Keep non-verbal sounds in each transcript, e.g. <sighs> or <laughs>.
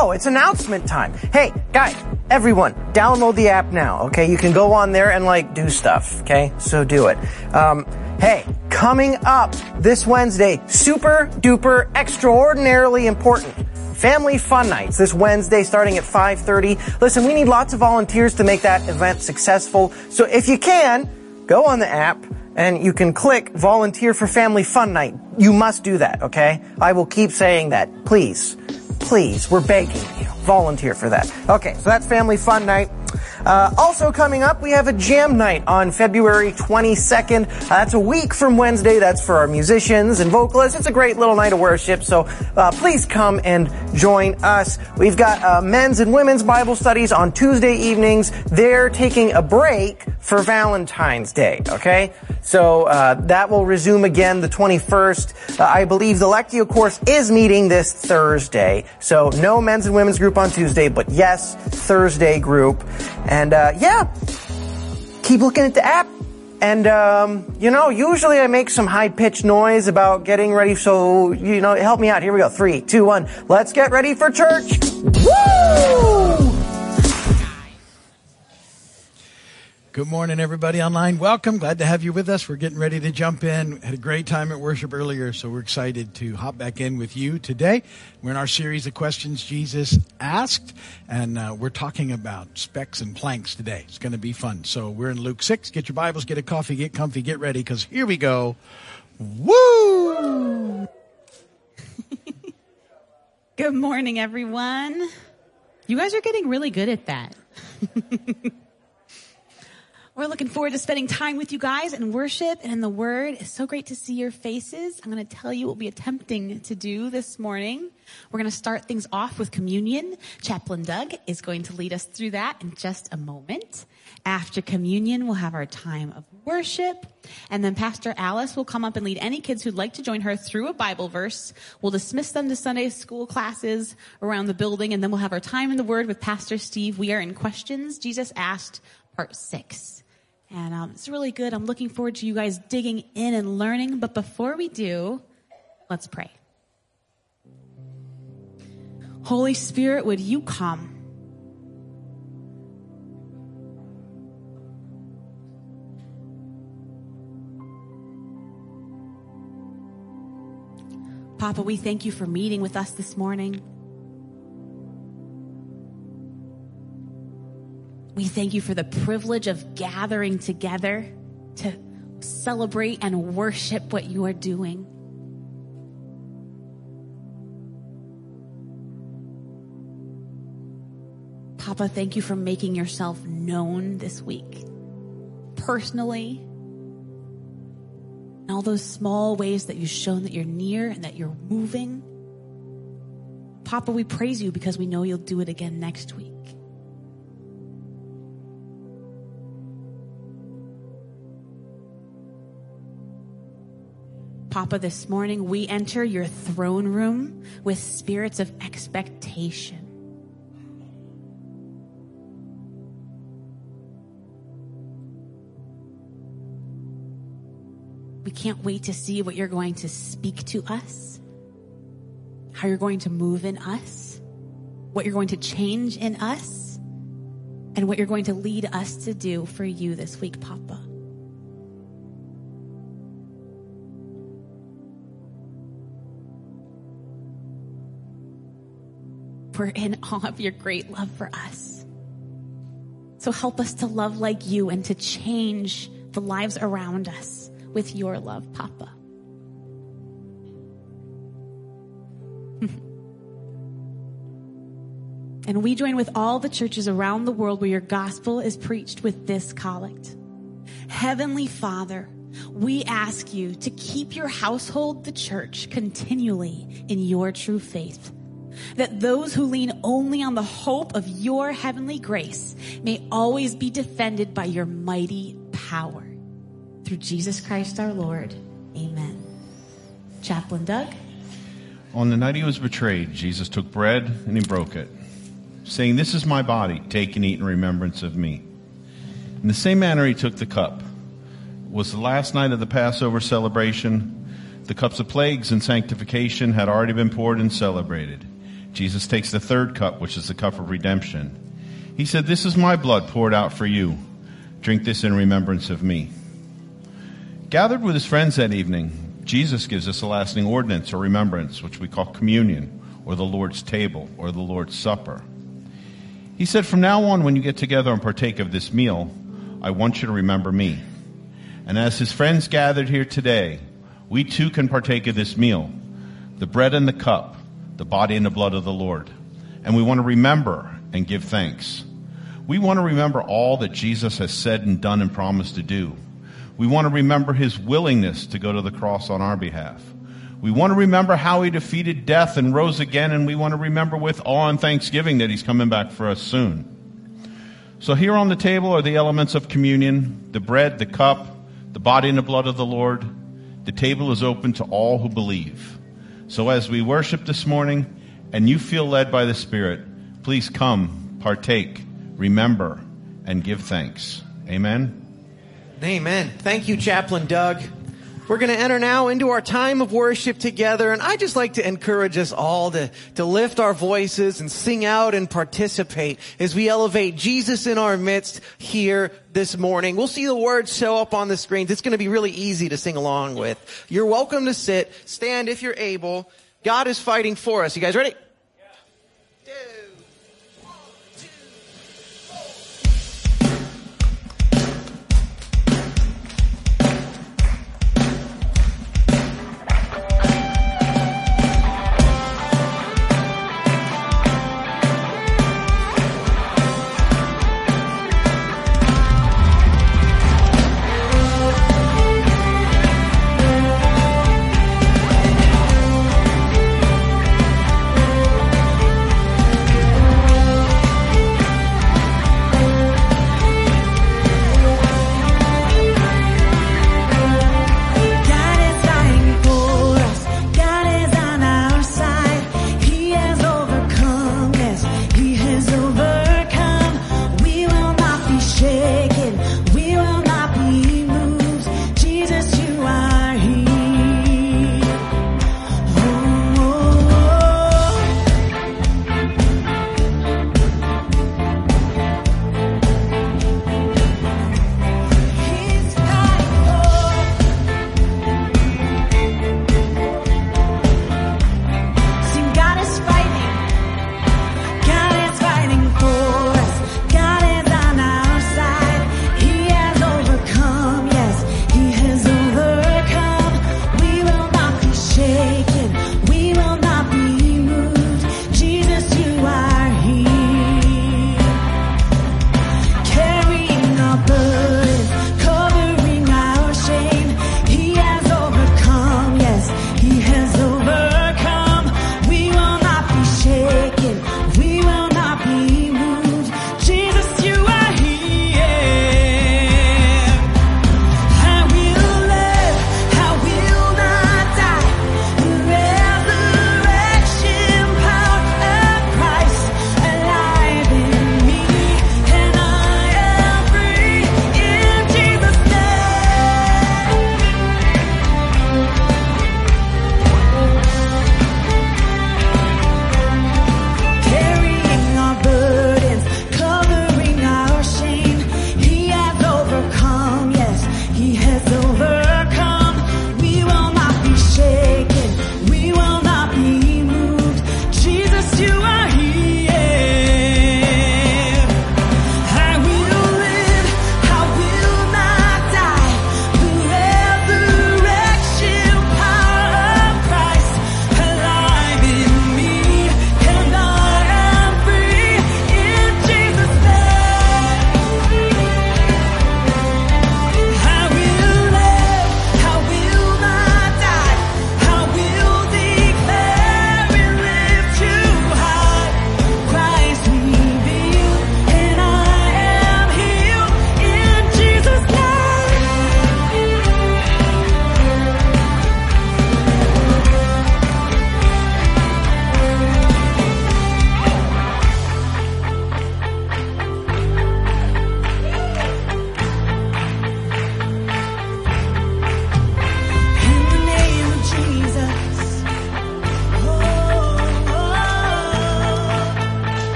Oh, it's announcement time. Hey, guys, everyone, download the app now, okay? You can go on there and like do stuff, okay? So do it. Um, hey, coming up this Wednesday, super duper extraordinarily important. Family Fun Nights this Wednesday starting at 5.30. Listen, we need lots of volunteers to make that event successful. So if you can, go on the app and you can click volunteer for family fun night. You must do that, okay? I will keep saying that. Please. Please. We're begging you. Volunteer for that. Okay, so that's family fun night. Uh, also coming up, we have a jam night on February 22nd. Uh, that's a week from Wednesday. That's for our musicians and vocalists. It's a great little night of worship. So uh, please come and join us. We've got uh, men's and women's Bible studies on Tuesday evenings. They're taking a break for Valentine's Day. Okay, so uh, that will resume again the 21st. Uh, I believe the Lectio course is meeting this Thursday. So no men's and women's group on Tuesday, but yes, Thursday group. And uh, yeah, keep looking at the app. And um, you know, usually I make some high pitched noise about getting ready. So you know, help me out. Here we go. Three, two, one. Let's get ready for church. Woo! Good morning, everybody online. Welcome. Glad to have you with us. We're getting ready to jump in. Had a great time at worship earlier, so we're excited to hop back in with you today. We're in our series of questions Jesus asked, and uh, we're talking about specks and planks today. It's going to be fun. So we're in Luke 6. Get your Bibles, get a coffee, get comfy, get ready, because here we go. Woo! <laughs> Good morning, everyone. You guys are getting really good at that. <laughs> We're looking forward to spending time with you guys in worship and in the Word. It's so great to see your faces. I'm going to tell you what we'll be attempting to do this morning. We're going to start things off with communion. Chaplain Doug is going to lead us through that in just a moment. After communion, we'll have our time of worship. And then Pastor Alice will come up and lead any kids who'd like to join her through a Bible verse. We'll dismiss them to Sunday school classes around the building. And then we'll have our time in the Word with Pastor Steve. We are in questions Jesus asked part six. And um, it's really good. I'm looking forward to you guys digging in and learning. But before we do, let's pray. Holy Spirit, would you come? Papa, we thank you for meeting with us this morning. We thank you for the privilege of gathering together to celebrate and worship what you are doing. Papa, thank you for making yourself known this week, personally. And all those small ways that you've shown that you're near and that you're moving. Papa, we praise you because we know you'll do it again next week. Papa, this morning we enter your throne room with spirits of expectation. We can't wait to see what you're going to speak to us, how you're going to move in us, what you're going to change in us, and what you're going to lead us to do for you this week, Papa. We're in <laughs> awe of your great love for us. So help us to love like you and to change the lives around us with your love, Papa. <laughs> and we join with all the churches around the world where your gospel is preached with this collect. Heavenly Father, we ask you to keep your household, the church, continually in your true faith that those who lean only on the hope of your heavenly grace may always be defended by your mighty power. Through Jesus Christ our Lord. Amen. Chaplain Doug. On the night he was betrayed, Jesus took bread and he broke it, saying, This is my body, take and eat in remembrance of me. In the same manner, he took the cup. It was the last night of the Passover celebration. The cups of plagues and sanctification had already been poured and celebrated. Jesus takes the third cup, which is the cup of redemption. He said, This is my blood poured out for you. Drink this in remembrance of me. Gathered with his friends that evening, Jesus gives us a lasting ordinance or remembrance, which we call communion, or the Lord's table, or the Lord's supper. He said, From now on, when you get together and partake of this meal, I want you to remember me. And as his friends gathered here today, we too can partake of this meal, the bread and the cup, the body and the blood of the Lord. And we want to remember and give thanks. We want to remember all that Jesus has said and done and promised to do. We want to remember his willingness to go to the cross on our behalf. We want to remember how he defeated death and rose again, and we want to remember with awe and thanksgiving that he's coming back for us soon. So here on the table are the elements of communion, the bread, the cup, the body and the blood of the Lord. The table is open to all who believe. So as we worship this morning and you feel led by the Spirit, please come, partake, remember, and give thanks. Amen. Amen. Thank you, Chaplain Doug. We're going to enter now into our time of worship together, and I just like to encourage us all to, to lift our voices and sing out and participate as we elevate Jesus in our midst here this morning. We'll see the words show up on the screens. It's going to be really easy to sing along with. You're welcome to sit, stand if you're able. God is fighting for us. You guys ready?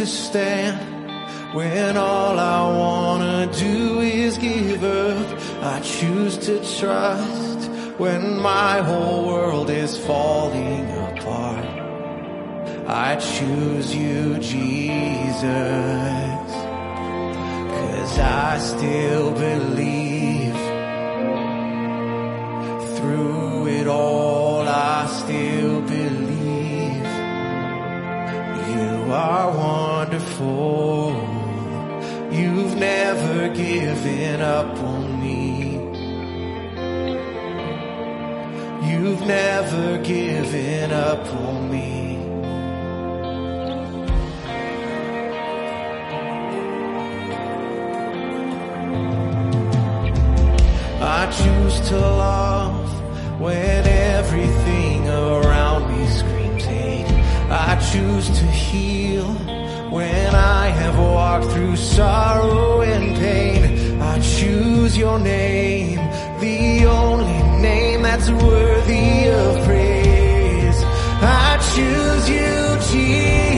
to stand when all I wanna do is give up. I choose to trust when my whole world is falling apart. I choose you, Jesus, cause I still believe given up on me. You've never given up on me. I choose to love when everything around me screams hate. I choose to heal when I have walked through sorrow and pain. I choose your name, the only name that's worthy of praise. I choose you, Jesus.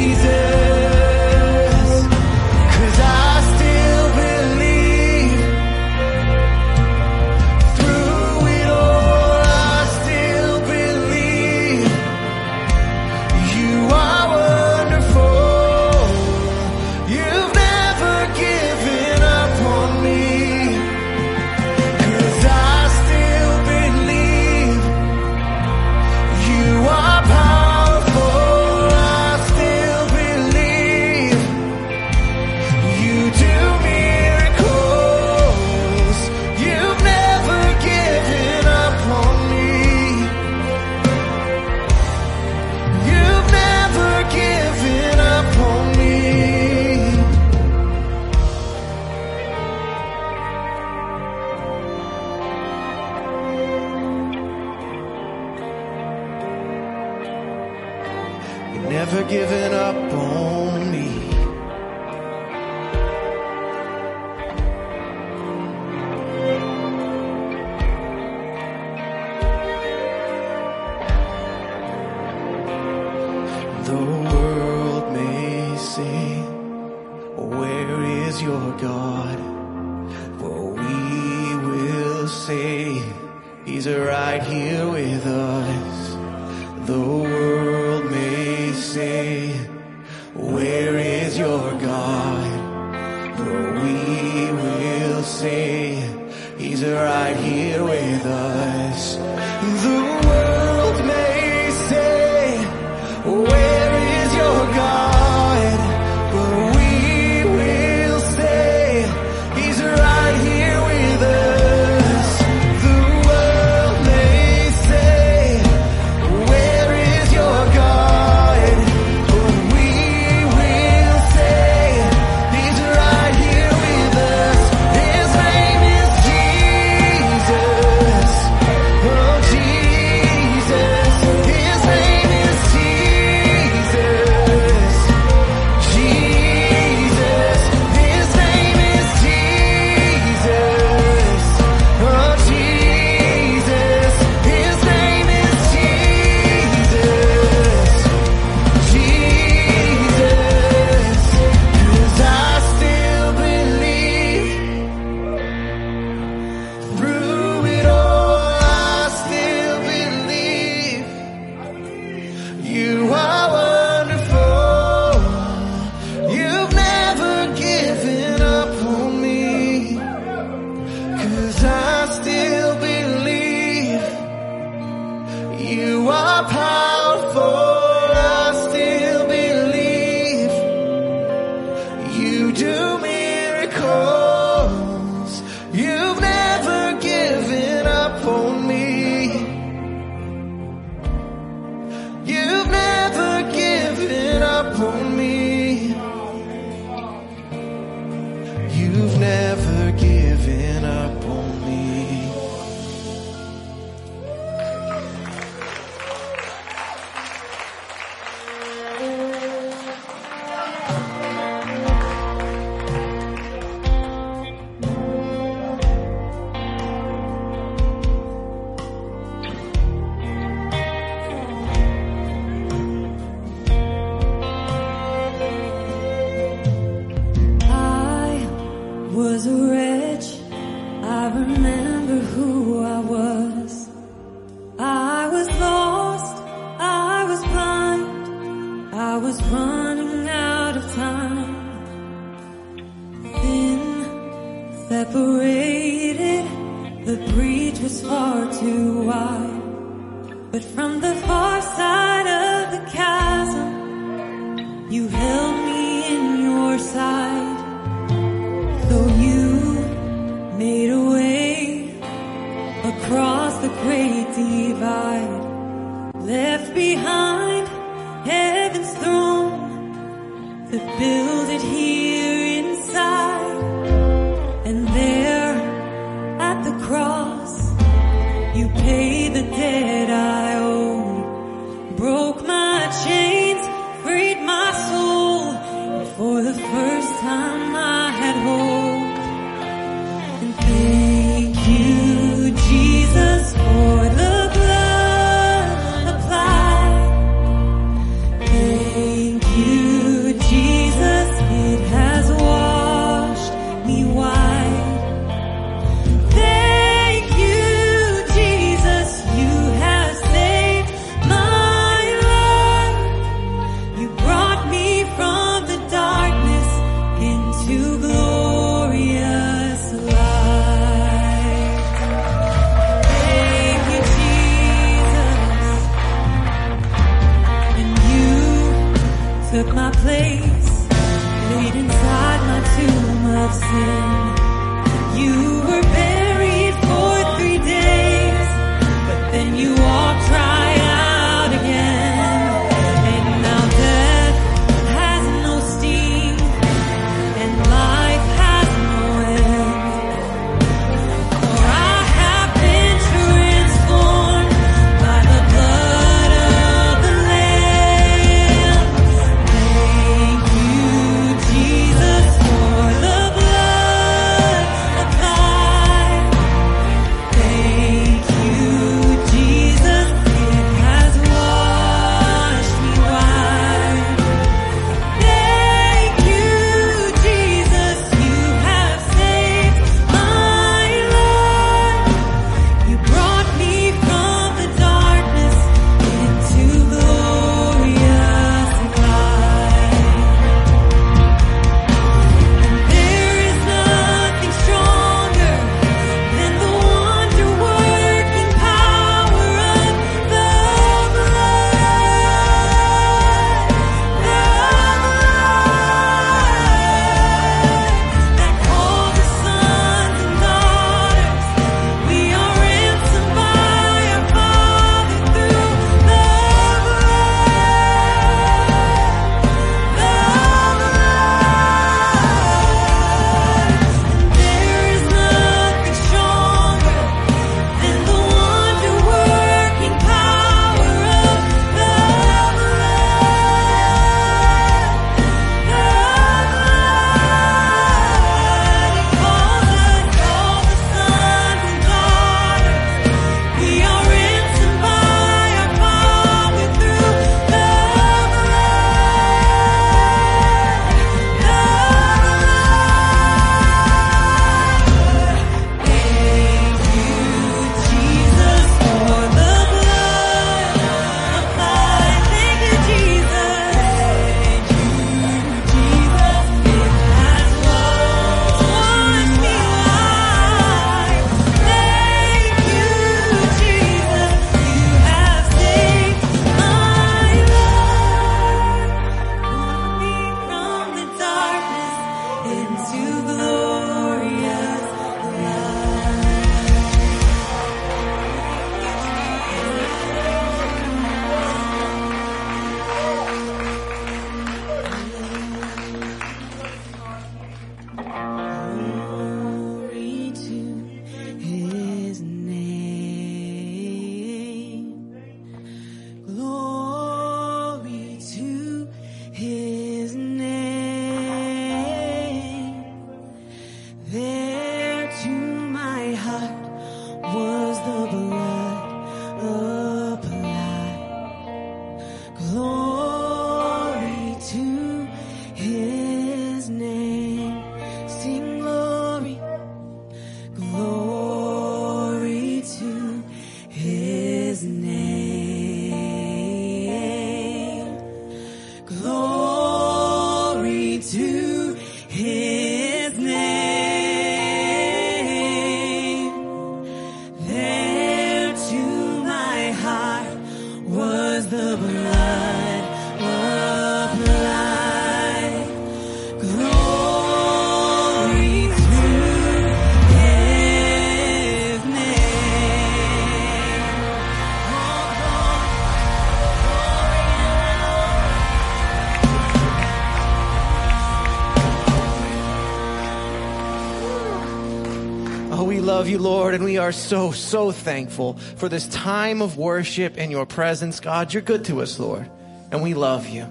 You, Lord, and we are so, so thankful for this time of worship in your presence. God, you're good to us, Lord, and we love you.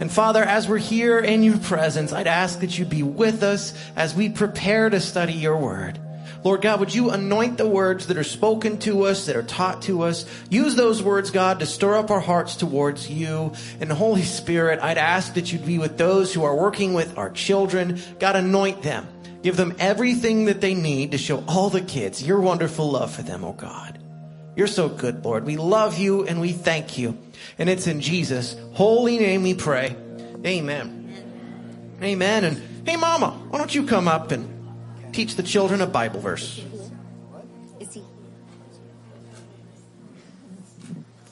And Father, as we're here in your presence, I'd ask that you be with us as we prepare to study your word. Lord God, would you anoint the words that are spoken to us, that are taught to us? Use those words, God, to stir up our hearts towards you. And Holy Spirit, I'd ask that you'd be with those who are working with our children. God, anoint them. Give them everything that they need to show all the kids your wonderful love for them, oh God. You're so good, Lord. We love you and we thank you. And it's in Jesus' holy name we pray. Amen. Amen. And hey, Mama, why don't you come up and teach the children a Bible verse?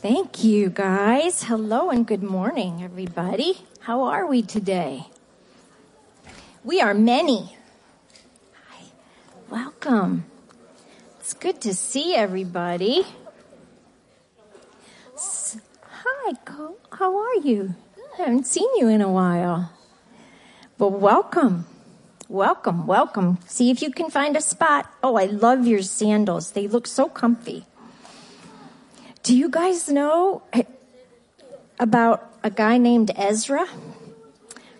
Thank you, guys. Hello and good morning, everybody. How are we today? We are many. Welcome. It's good to see everybody. Hi, Co- how are you? I haven't seen you in a while. Well, welcome. Welcome, welcome. See if you can find a spot. Oh, I love your sandals. They look so comfy. Do you guys know about a guy named Ezra?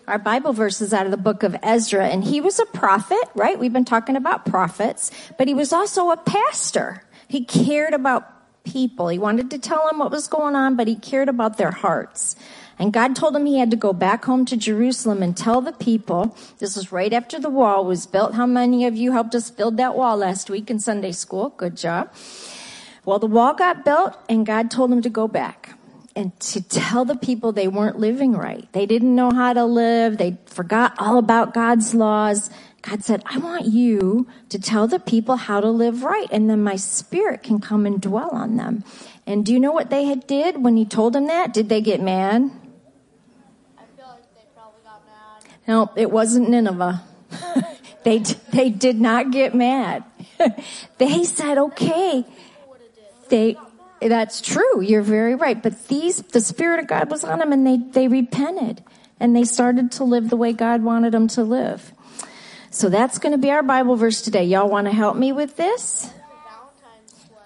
Our Bible verse is out of the book of Ezra, and he was a prophet, right? We've been talking about prophets, but he was also a pastor. He cared about people. He wanted to tell them what was going on, but he cared about their hearts. And God told him he had to go back home to Jerusalem and tell the people, this was right after the wall was built. How many of you helped us build that wall last week in Sunday school? Good job. Well, the wall got built and God told him to go back and to tell the people they weren't living right. They didn't know how to live. They forgot all about God's laws. God said, I want you to tell the people how to live right and then my spirit can come and dwell on them. And do you know what they had did when he told them that? Did they get mad? I feel like they probably got mad. No, it wasn't Nineveh. <laughs> they, they did not get mad. <laughs> they said, okay. They, that's true. You're very right. But these, the Spirit of God was on them and they, they repented and they started to live the way God wanted them to live. So that's going to be our Bible verse today. Y'all want to help me with this?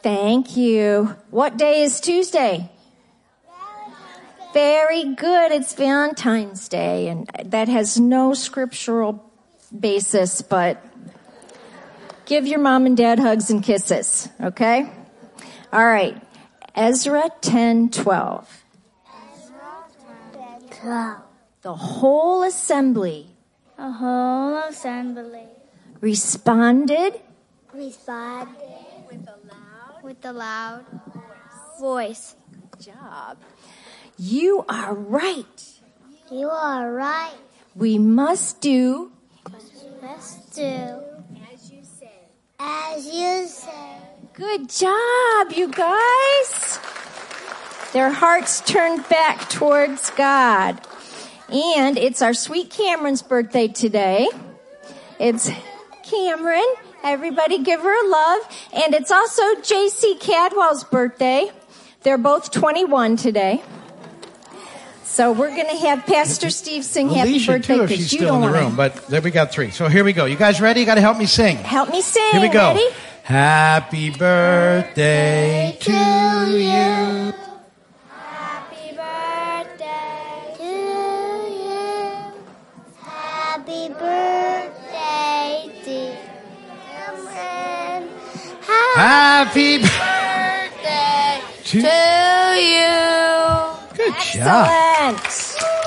Thank you. What day is Tuesday? Very good. It's Valentine's Day, and that has no scriptural basis, but give your mom and dad hugs and kisses, okay? All right. Ezra 10 12. The whole assembly The whole assembly responded responded with a loud With a loud voice. job. You are right. You are right. We must do Let's do as you say. Good job, you guys. Their hearts turned back towards God. And it's our sweet Cameron's birthday today. It's Cameron. Everybody give her a love. And it's also JC Cadwell's birthday. They're both 21 today. So we're going to have Pastor Steve sing happy birthday too, if she's you still in the room. But there we got three. So here we go. You guys ready? You got to help me sing. Help me sing. Here we go. Ready? Happy birthday to you. Happy birthday to you. Happy birthday, dear. Happy birthday to you. Good job.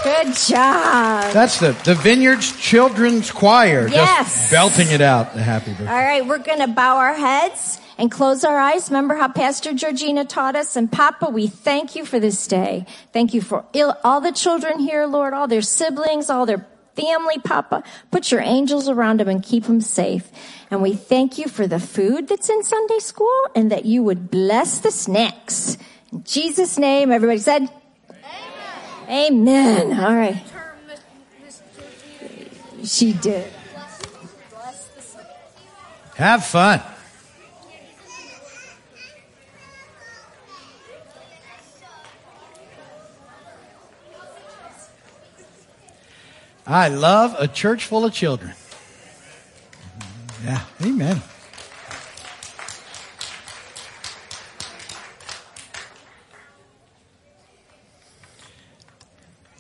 Good job. That's the, the Vineyards Children's Choir. Yes. Just belting it out. The happy birthday. All right, we're going to bow our heads and close our eyes. Remember how Pastor Georgina taught us? And Papa, we thank you for this day. Thank you for all the children here, Lord, all their siblings, all their family, Papa. Put your angels around them and keep them safe. And we thank you for the food that's in Sunday school and that you would bless the snacks. In Jesus' name, everybody said, Amen. All right. She did. Have fun. I love a church full of children. Yeah, amen.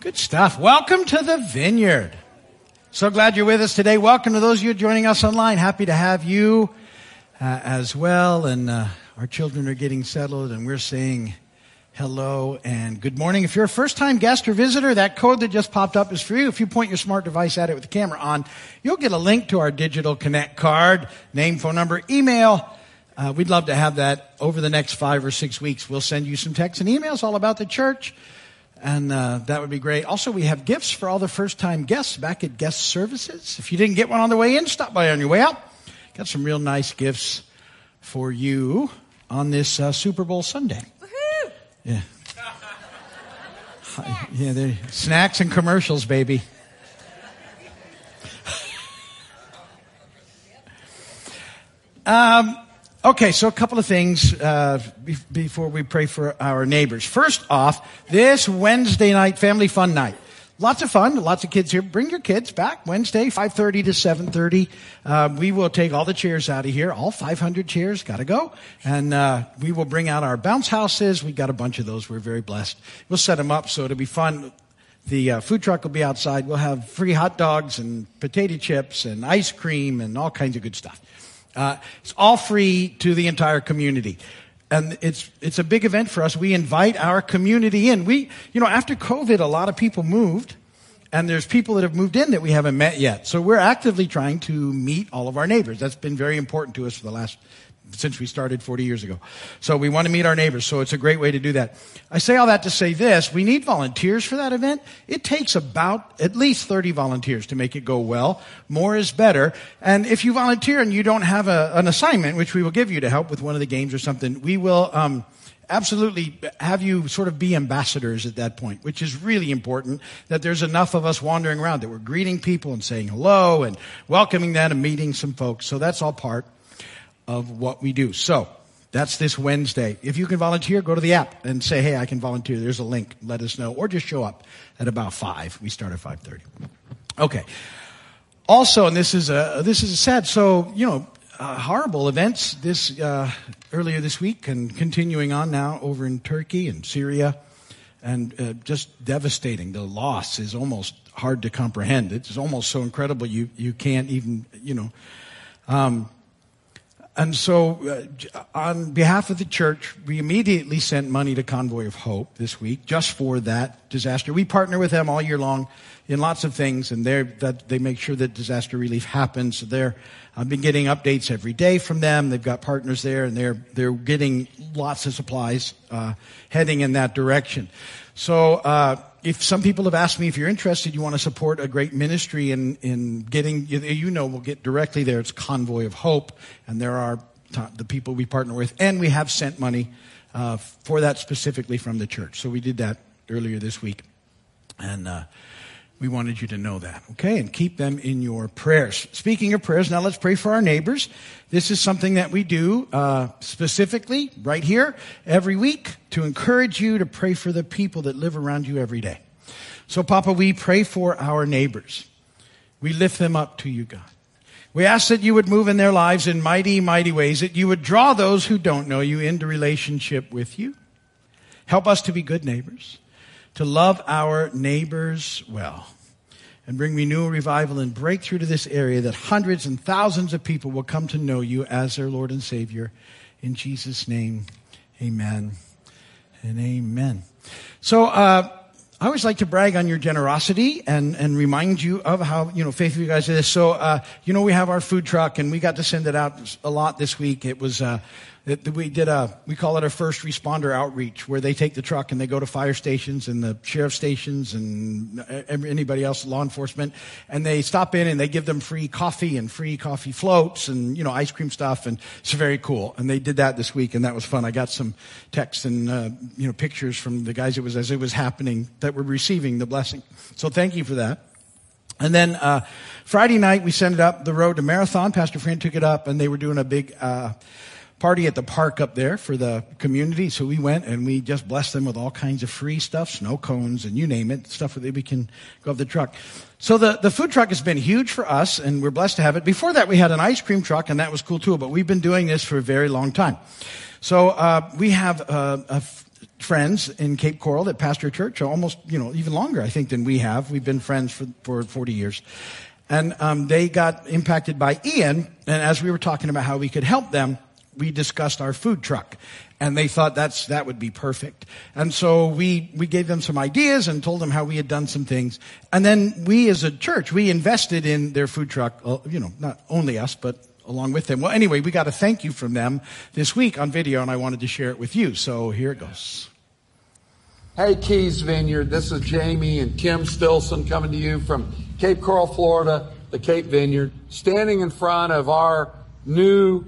Good stuff. Welcome to the vineyard. So glad you're with us today. Welcome to those of you joining us online. Happy to have you uh, as well. And uh, our children are getting settled, and we're saying hello and good morning. If you're a first time guest or visitor, that code that just popped up is for you. If you point your smart device at it with the camera on, you'll get a link to our digital connect card, name, phone number, email. Uh, we'd love to have that over the next five or six weeks. We'll send you some texts and emails all about the church. And uh, that would be great. Also, we have gifts for all the first time guests back at guest services. If you didn't get one on the way in, stop by on your way out. Got some real nice gifts for you on this uh, Super Bowl Sunday. Yeah. Hi- Yeah, they're snacks and commercials, baby. <laughs> Um, okay, so a couple of things uh, be- before we pray for our neighbors. First off, this Wednesday night, family fun night. Lots of fun, lots of kids here. Bring your kids back Wednesday, 5.30 to 7.30. Uh, we will take all the chairs out of here. All 500 chairs gotta go. And uh, we will bring out our bounce houses. We got a bunch of those. We're very blessed. We'll set them up so it'll be fun. The uh, food truck will be outside. We'll have free hot dogs and potato chips and ice cream and all kinds of good stuff. Uh, it's all free to the entire community. And it's, it's a big event for us. We invite our community in. We, you know, after COVID, a lot of people moved and there's people that have moved in that we haven't met yet. So we're actively trying to meet all of our neighbors. That's been very important to us for the last, since we started 40 years ago. So we want to meet our neighbors. So it's a great way to do that. I say all that to say this. We need volunteers for that event. It takes about at least 30 volunteers to make it go well. More is better. And if you volunteer and you don't have a, an assignment, which we will give you to help with one of the games or something, we will, um, absolutely have you sort of be ambassadors at that point, which is really important that there's enough of us wandering around that we're greeting people and saying hello and welcoming them and meeting some folks. So that's all part of what we do. So that's this Wednesday. If you can volunteer, go to the app and say, hey, I can volunteer. There's a link. Let us know. Or just show up at about 5. We start at 5.30. Okay. Also, and this is a, this is a sad, so, you know, uh, horrible events this, uh, earlier this week and continuing on now over in Turkey and Syria and uh, just devastating. The loss is almost hard to comprehend. It's almost so incredible you, you can't even, you know, um, and so, uh, on behalf of the church, we immediately sent money to Convoy of Hope this week just for that disaster. We partner with them all year long in lots of things, and that they make sure that disaster relief happens. So they're, I've been getting updates every day from them. They've got partners there, and they're they're getting lots of supplies uh, heading in that direction. So. Uh, if some people have asked me if you're interested, you want to support a great ministry in, in getting, you, know, we'll get directly there. It's Convoy of Hope, and there are the people we partner with, and we have sent money uh, for that specifically from the church. So we did that earlier this week, and uh, we wanted you to know that, okay? And keep them in your prayers. Speaking of prayers, now let's pray for our neighbors. This is something that we do uh, specifically right here every week to encourage you to pray for the people that live around you every day. So, Papa, we pray for our neighbors. We lift them up to you, God. We ask that you would move in their lives in mighty, mighty ways, that you would draw those who don't know you into relationship with you. Help us to be good neighbors, to love our neighbors well, and bring renewal, revival, and breakthrough to this area that hundreds and thousands of people will come to know you as their Lord and Savior. In Jesus' name, amen and amen. So, uh, I always like to brag on your generosity and, and remind you of how, you know, faithful you guys are. So, uh, you know, we have our food truck and we got to send it out a lot this week. It was, uh, we did a, we call it a first responder outreach where they take the truck and they go to fire stations and the sheriff stations and anybody else, law enforcement, and they stop in and they give them free coffee and free coffee floats and, you know, ice cream stuff and it's very cool. And they did that this week and that was fun. I got some texts and, uh, you know, pictures from the guys it was as it was happening that were receiving the blessing. So thank you for that. And then uh, Friday night we sent it up the road to Marathon. Pastor Fran took it up, and they were doing a big uh, party at the park up there for the community. So we went and we just blessed them with all kinds of free stuff, snow cones, and you name it, stuff that we can go up the truck. So the, the food truck has been huge for us, and we're blessed to have it. Before that, we had an ice cream truck, and that was cool too. But we've been doing this for a very long time. So uh, we have uh, friends in Cape Coral that pastor a church, almost, you know, even longer, I think, than we have. We've been friends for, for 40 years. And um, they got impacted by Ian, and as we were talking about how we could help them, we discussed our food truck. And they thought that's, that would be perfect. And so we, we gave them some ideas and told them how we had done some things. And then we as a church, we invested in their food truck, uh, you know, not only us, but along with them. Well, anyway, we got a thank you from them this week on video and I wanted to share it with you. So here it goes. Hey, Keys Vineyard. This is Jamie and Kim Stilson coming to you from Cape Coral, Florida, the Cape Vineyard, standing in front of our new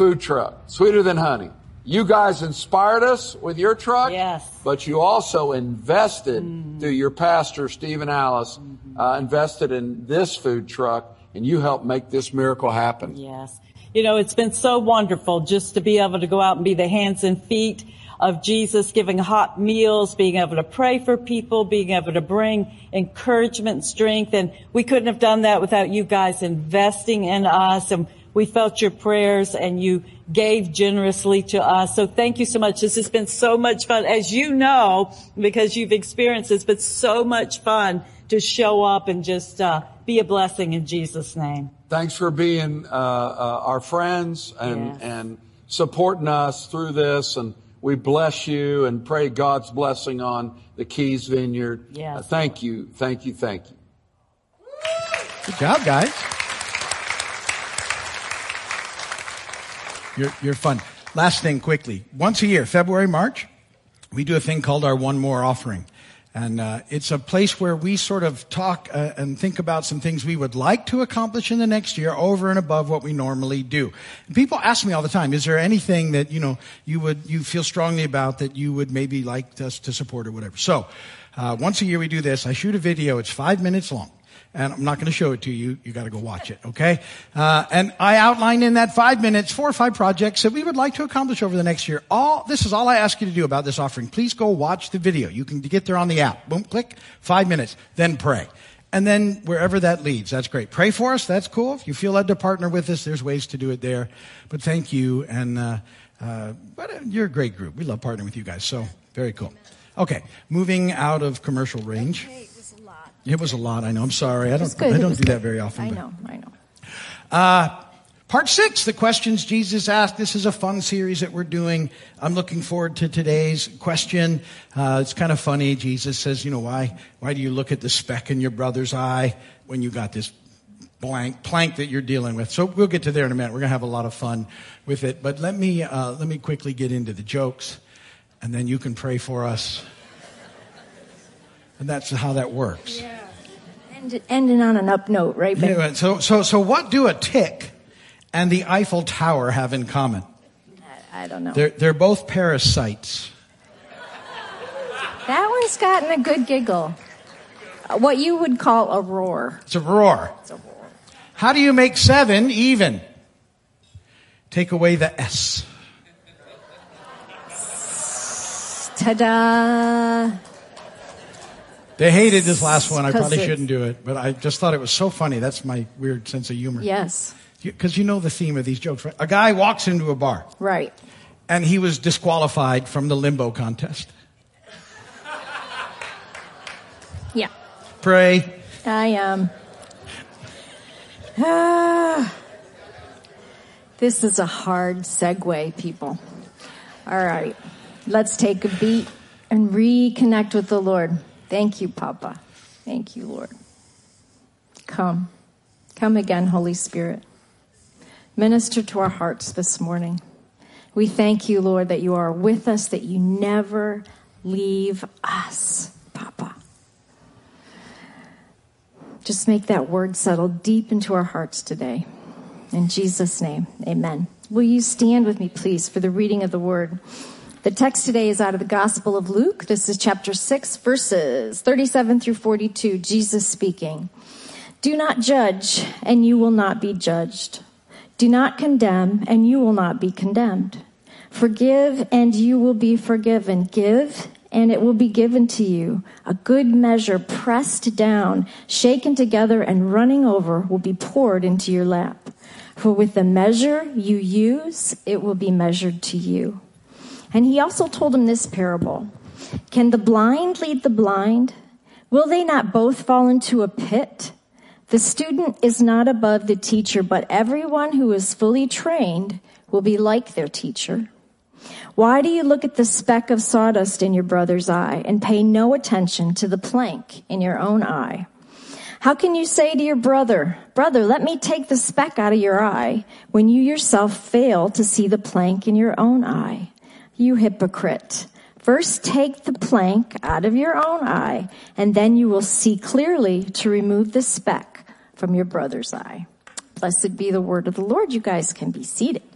food truck, Sweeter Than Honey. You guys inspired us with your truck, Yes. but you also invested through your pastor, Stephen Alice, uh, invested in this food truck, and you helped make this miracle happen. Yes. You know, it's been so wonderful just to be able to go out and be the hands and feet of Jesus, giving hot meals, being able to pray for people, being able to bring encouragement and strength. And we couldn't have done that without you guys investing in us. And we felt your prayers and you gave generously to us. So thank you so much. This has been so much fun. As you know, because you've experienced this, but so much fun to show up and just uh, be a blessing in Jesus' name. Thanks for being uh, uh, our friends and Yes. and supporting us through this. And we bless you and pray God's blessing on the Keys Vineyard. Yes. Uh, thank you, thank you, thank you. Good job, guys. You're, you're fun. Last thing quickly. Once a year, February, March, we do a thing called our One More Offering. And uh, it's a place where we sort of talk uh, and think about some things we would like to accomplish in the next year over and above what we normally do. And people ask me all the time, is there anything that, you know, you would, you feel strongly about that you would maybe like us to support or whatever? So, uh, once a year we do this. I shoot a video. It's five minutes long and I'm not going to show it to you. You got to go watch it, okay? Uh, and I outline in that five minutes four or five projects that we would like to accomplish over the next year. All this is all I ask you to do about this offering. Please go watch the video. You can get there on the app. Boom, click, five minutes, then pray. And then wherever that leads, that's great. Pray for us. That's cool. If you feel led to partner with us, there's ways to do it there. But thank you, and uh, uh, but uh, you're a great group. We love partnering with you guys. So very cool. Okay, moving out of commercial range. It was a lot. I know. I'm sorry. I don't. good. I don't do that very often. I but- know, I know. Uh, part six, the questions Jesus asked. This is a fun series that we're doing. I'm looking forward to today's question. Uh, it's kind of funny. Jesus says, you know, why, why do you look at the speck in your brother's eye when you got this blank plank that you're dealing with? So we'll get to there in a minute. We're going to have a lot of fun with it. But let me, uh, let me quickly get into the jokes and then you can pray for us. And that's how that works. End, ending on an up note, right? Ben? Anyway, so, so, so what do a tick and the Eiffel Tower have in common? I don't know. They're, they're both parasites. That one's gotten a good giggle. What you would call a roar. It's a roar. It's a roar. How do you make seven even? Take away the S. Ta-da! They hated this last one. I probably it's- shouldn't do it, but I just thought it was so funny. That's my weird sense of humor. Yes, Because you know the theme of these jokes, right? A guy walks into a bar right. and he was disqualified from the limbo contest. Yeah, Pray. I am. Ah, this is a hard segue, people. All right, let's take a beat and reconnect with the Lord. Thank you, Papa. Thank you, Lord. Come. Come again, Holy Spirit. Minister to our hearts this morning. We thank you, Lord, that you are with us, that you never leave us, Papa. Just make that word settle deep into our hearts today. In Jesus' name, amen. Will you stand with me, please, for the reading of the word? The text today is out of the Gospel of Luke. This is chapter 6, verses 37 through 42. Jesus speaking. Do not judge, and you will not be judged. Do not condemn, and you will not be condemned. Forgive, and you will be forgiven. Give, and it will be given to you. A good measure, pressed down, shaken together, and running over, will be poured into your lap. For with the measure you use, it will be measured to you. And he also told him this parable Can the blind lead the blind? Will they not both fall into a pit? The student is not above the teacher, but everyone who is fully trained will be like their teacher. Why do you look at the speck of sawdust in your brother's eye and pay no attention to the plank in your own eye? How can you say to your brother, brother, let me take the speck out of your eye when you yourself fail to see the plank in your own eye? You hypocrite. First take the plank out of your own eye and then you will see clearly to remove the speck from your brother's eye. Blessed be the word of the Lord. You guys can be seated.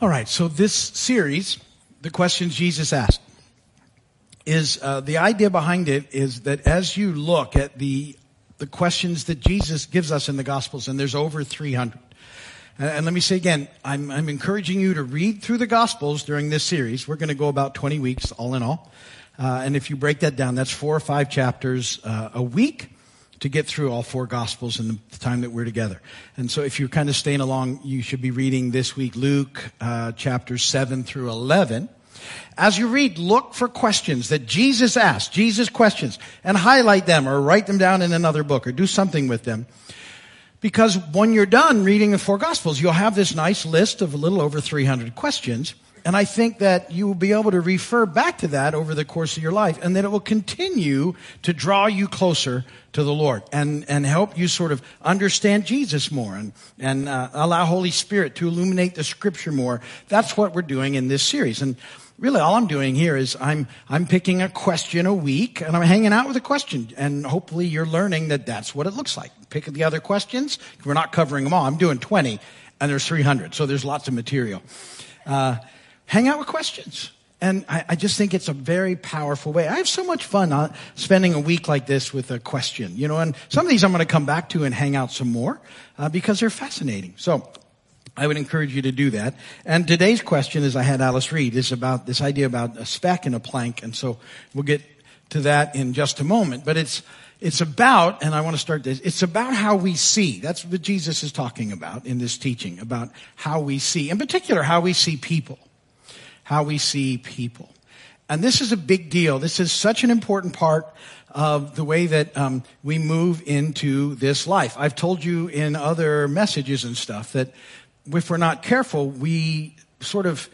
All right, so this series, the questions Jesus asked, is uh, the idea behind it is that as you look at the the questions that Jesus gives us in the Gospels, and there's over 300. And, and let me say again, I'm, I'm encouraging you to read through the Gospels during this series. We're going to go about 20 weeks, all in all. Uh, and if you break that down, that's four or five chapters uh, a week to get through all four gospels in the time that we're together. And so if you're kind of staying along, you should be reading this week Luke uh, chapters 7 through 11. As you read, look for questions that Jesus asked, Jesus questions, and highlight them or write them down in another book or do something with them. Because when you're done reading the four gospels, you'll have this nice list of a little over 300 questions. And I think that you will be able to refer back to that over the course of your life and that it will continue to draw you closer to the Lord and, and help you sort of understand Jesus more and, and uh, allow Holy Spirit to illuminate the scripture more. That's what we're doing in this series. And really all I'm doing here is I'm, I'm picking a question a week and I'm hanging out with a question. And hopefully you're learning that that's what it looks like. Pick the other questions. We're not covering them all. I'm doing 20 and there's 300. So there's lots of material. Uh, hang out with questions. And I, I, just think it's a very powerful way. I have so much fun uh, spending a week like this with a question, you know, and some of these I'm going to come back to and hang out some more uh, because they're fascinating. So I would encourage you to do that. And today's question, as I had Alice read, is about this idea about a speck and a plank. And so we'll get to that in just a moment. But it's it's about, and I want to start this, it's about how we see. That's what Jesus is talking about in this teaching, about how we see. In particular, how we see people how we see people. And this is a big deal. This is such an important part of the way that um, we move into this life. I've told you in other messages and stuff that if we're not careful, we sort of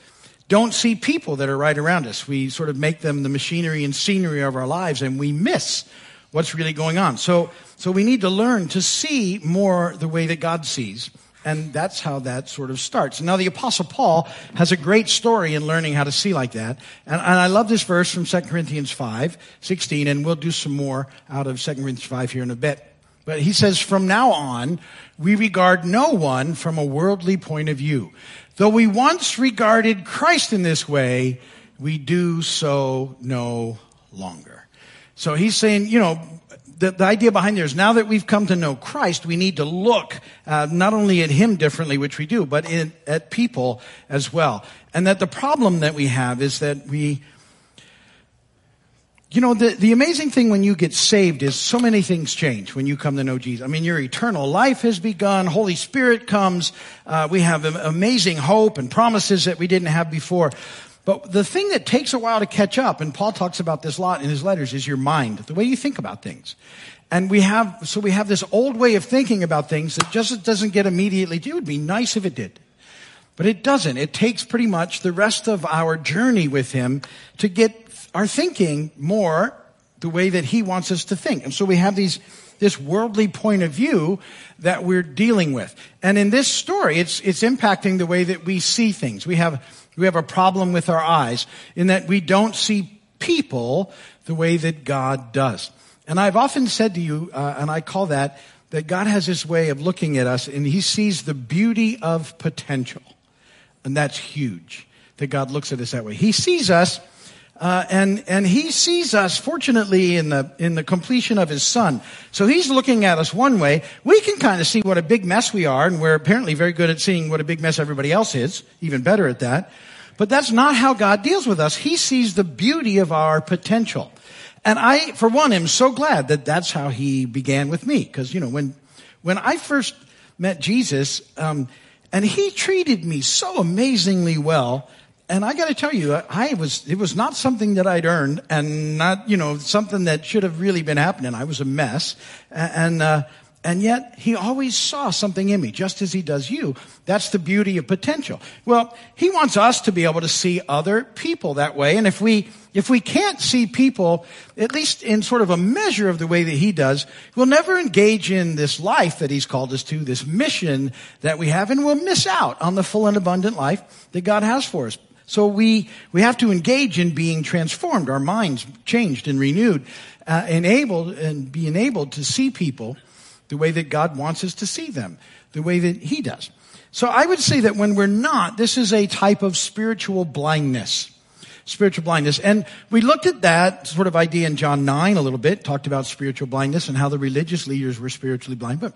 don't see people that are right around us. We sort of make them the machinery and scenery of our lives and we miss what's really going on. So, so we need to learn to see more the way that God sees. And that's how that sort of starts. Now the apostle Paul has a great story in learning how to see like that. And, and I love this verse from 2 Corinthians 5, 16, and we'll do some more out of 2 Corinthians 5 here in a bit. But he says, from now on, we regard no one from a worldly point of view. Though we once regarded Christ in this way, we do so no longer. So he's saying, you know, the, the, idea behind there is now that we've come to know Christ, we need to look uh, not only at Him differently, which we do, but in, at people as well. And that the problem that we have is that we, you know, the, the amazing thing when you get saved is so many things change when you come to know Jesus. I mean, your eternal life has begun. Holy Spirit comes. Uh, we have amazing hope and promises that we didn't have before. But the thing that takes a while to catch up, and Paul talks about this a lot in his letters, is your mind, the way you think about things. And we have, so we have this old way of thinking about things that just doesn't get immediately, it would be nice if it did. But it doesn't. It takes pretty much the rest of our journey with him to get our thinking more the way that he wants us to think. And so we have these, this worldly point of view that we're dealing with. And in this story, it's, it's impacting the way that we see things. We have we have a problem with our eyes in that we don't see people the way that God does. And I've often said to you, uh, and I call that, that God has this way of looking at us and he sees the beauty of potential. And that's huge that God looks at us that way. He sees us Uh, and and he sees us fortunately in the in the completion of his son. So he's looking at us one way. We can kind of see what a big mess we are and we're apparently very good at seeing what a big mess everybody else is even better at that. But that's not how god deals with us. He sees the beauty of our potential. And i for one am so glad that that's how he began with me. Because you know when when i first met jesus um, and he treated me so amazingly well and I got to tell you, I was, it was not something that I'd earned and not, you know, something that should have really been happening. I was a mess. And, uh, and yet he always saw something in me, just as he does you. That's the beauty of potential. Well, he wants us to be able to see other people that way. And if we, if we can't see people, at least in sort of a measure of the way that he does, we'll never engage in this life that he's called us to, this mission that we have, and we'll miss out on the full and abundant life that God has for us. So we, we have to engage in being transformed, our minds changed and renewed, uh, enabled and be enabled to see people the way that God wants us to see them, the way that He does. So I would say that when we're not, this is a type of spiritual blindness. Spiritual blindness. And we looked at that sort of idea in John 9 a little bit, talked about spiritual blindness and how the religious leaders were spiritually blind. But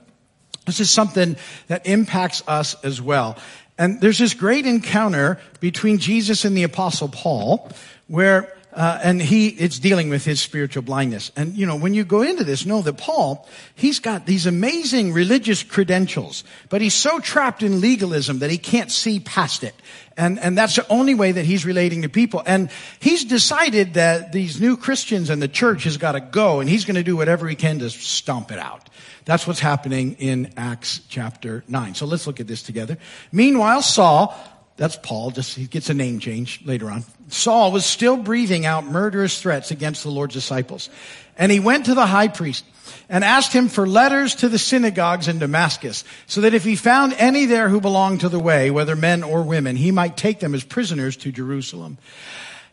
this is something that impacts us as well. And there's this great encounter between Jesus and the apostle Paul where uh, and he it's dealing with his spiritual blindness. And you know when you go into this know that paul he's got these amazing religious credentials but he's so trapped in legalism that he can't see past it. And and that's the only way that he's relating to people. And he's decided that these new christians and the church has got to go and he's going to do whatever he can to stomp it out. That's what's happening in acts chapter 9 so let's look at this together. Meanwhile saul that's Paul, just he gets a name change later on. Saul was still breathing out murderous threats against the Lord's disciples. And he went to the high priest and asked him for letters to the synagogues in Damascus, so that if he found any there who belonged to the way, whether men or women, he might take them as prisoners to Jerusalem.